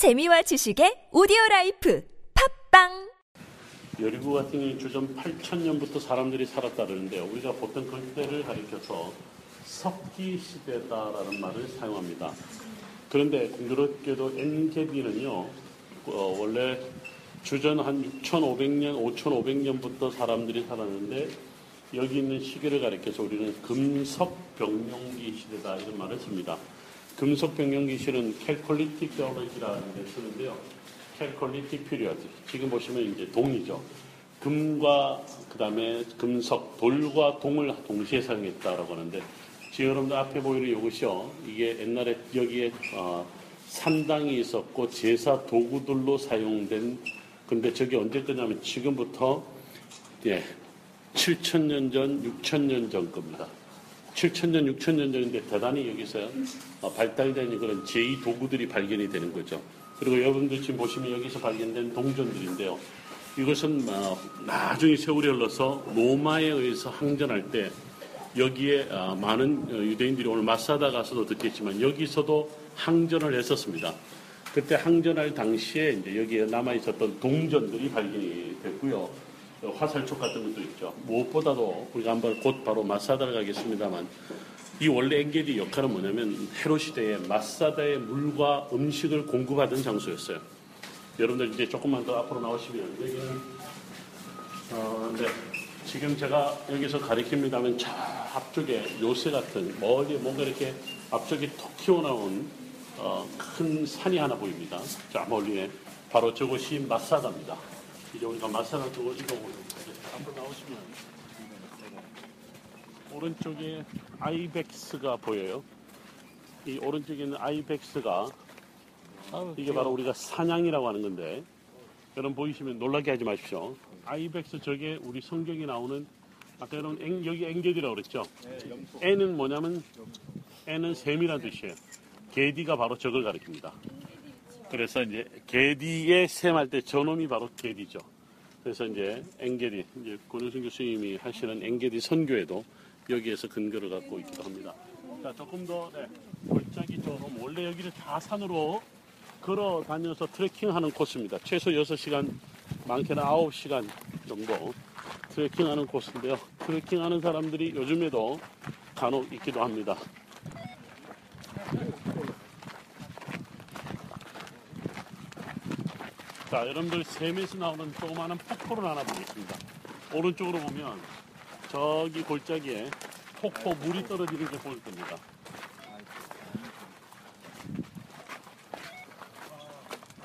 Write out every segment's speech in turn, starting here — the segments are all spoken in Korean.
재미와 지식의 오디오 라이프 팟빵 여리고 같은 경우 주전 8천년부터 사람들이 살았다 그러는데요. 우리가 보통 그때를 가리켜서 석기 시대다라는 말을 사용합니다. 그런데 공교롭게도 엔게디는요, 어, 원래 주전 한 6,500년, 5,500년부터 사람들이 살았는데 여기 있는 시기를 가리켜서 우리는 금석병용기 시대다 이런 말을 씁니다. 금석병용기 시대는 Chalcolithic terminology라는 데 쓰는데요. Chalcolithic period. 지금 보시면 이제 동이죠. 금과 그다음에 금속, 돌과 동을 동시에 사용했다라고 하는데 지금 여러분들 앞에 보이는 이것이요. 이게 옛날에 여기에 어, 산당이 있었고 제사 도구들로 사용된 근데 저게 언제 거냐면 지금부터 예, 7천년 전, 6천년 전 겁니다. 7천년, 6천년 전인데 대단히 여기서 어, 발달된 그런 제2 도구들이 발견이 되는 거죠. 그리고 여러분들 지금 보시면 여기서 발견된 동전들인데요. 이것은 어, 나중에 세월이 흘러서 로마에 의해서 항전할 때 여기에 어, 많은 유대인들이 오늘 마사다 가서도 듣겠지만 여기서도 항전을 했었습니다. 그때 항전할 당시에 이제 여기에 남아 있었던 동전들이 발견이 됐고요. 화살촉 같은 것도 있죠. 무엇보다도 우리가 한번 곧 바로 마사다를 가겠습니다만 이 원래 엔게디 역할은 뭐냐면 헤로 시대에 마사다의 물과 음식을 공급하던 장소였어요. 여러분들 이제 조금만 더 앞으로 나오시면 여기는 어, 네. 지금 제가 여기서 가리킵니다면 저 앞쪽에 요새 같은 멀리 뭔가 이렇게 앞쪽에 톡 튀어나온 어, 큰 산이 하나 보입니다. 저 멀리에 바로 저곳이 마사다입니다. 이제 우리가 마사다 쪽으로 이동을 앞으로 나오시면 오른쪽에 아이벡스가 보여요. 이 오른쪽에 있는 아이벡스가 이게 바로 우리가 사냥이라고 하는 건데 여러분 보이시면 놀라게 하지 마십시오. 아이벡스 저게 우리 성경에 나오는 아까 여러분 앵, 여기 앵게디라고 그랬죠. 애는 뭐냐면 애는 샘이라는 뜻이에요. 게디가 바로 저걸 가리킵니다. 그래서 이제 게디의 샘할 때 저놈이 바로 게디죠. 그래서 이제 앵게디 이제 권효승 교수님이 하시는 앵게디 선교에도 여기에서 근거를 갖고 있기도 합니다. 자 조금 더 네, 골짜기 쪽으로 원래 여기를 다 산으로 걸어 다녀서 트레킹하는 코스입니다. 최소 6시간, 많게는 9시간 정도 트레킹하는 코스인데요. 트레킹하는 사람들이 요즘에도 간혹 있기도 합니다. 자, 여러분들 샘에서 나오는 조그마한 폭포를 하나 보겠습니다. 오른쪽으로 보면 저기 골짜기에 폭포 물이 떨어지는 게 보일 겁니다.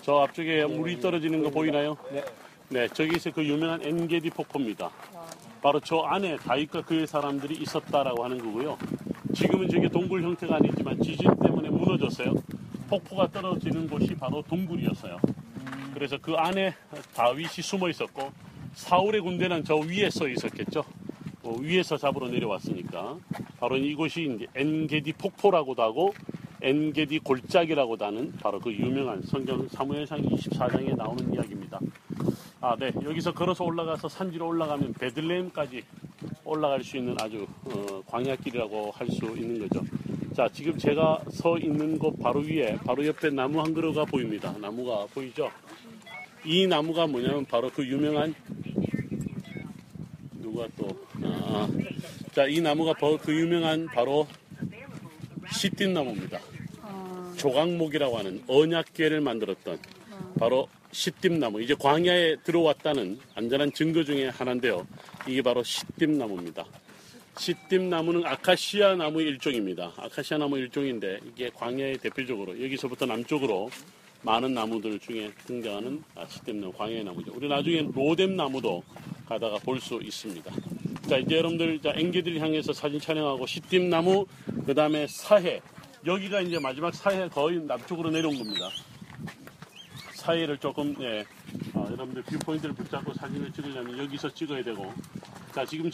저 앞쪽에 물이 떨어지는 거 보이나요? 네. 네, 저기서 그 유명한 엔게디 폭포입니다. 바로 저 안에 다윗과 그의 사람들이 있었다라고 하는 거고요. 지금은 저게 동굴 형태가 아니지만 지진 때문에 무너졌어요. 폭포가 떨어지는 곳이 바로 동굴이었어요. 그래서 그 안에 다윗이 숨어 있었고 사울의 군대는 저 위에 서 있었겠죠. 어, 위에서 잡으러 내려왔으니까 바로 이곳이 이제 엔게디 폭포라고도 하고 엔게디 골짜기라고도 하는 바로 그 유명한 성경 사무엘상 24장에 나오는 이야기입니다. 아, 네. 여기서 걸어서 올라가서 산지로 올라가면 베들레헴까지 올라갈 수 있는 아주 어, 광야길이라고 할 수 있는 거죠. 자, 지금 제가 서 있는 곳 바로 위에 바로 옆에 나무 한 그루가 보입니다. 나무가 보이죠? 이 나무가 뭐냐면 바로 그 유명한 누가 또 아, 자, 이 나무가 그 유명한 바로 시띠나무입니다. 조각목이라고 하는 언약궤를 만들었던 바로 시띠나무. 이제 광야에 들어왔다는 안전한 증거 중에 하나인데요. 이게 바로 시띠나무입니다. 시띠나무는 아카시아 나무 일종입니다. 아카시아 나무 일종인데 이게 광야의 대표적으로 여기서부터 남쪽으로 많은 나무들 중에 등장하는 시띠나무, 광야의 나무죠. 우리 나중에 로뎀 나무도 가다가 볼 수 있습니다. 자, 이제 여러분들 자, 앵기들 향해서 사진 촬영하고 시띠나무, 그 다음에 사해. 여기가 이제 마지막 사해 거의 남쪽으로 내려온 겁니다. 사해를 조금, 예, 어, 여러분들 뷰포인트를 붙잡고 사진을 찍으려면 여기서 찍어야 되고. 자, 지금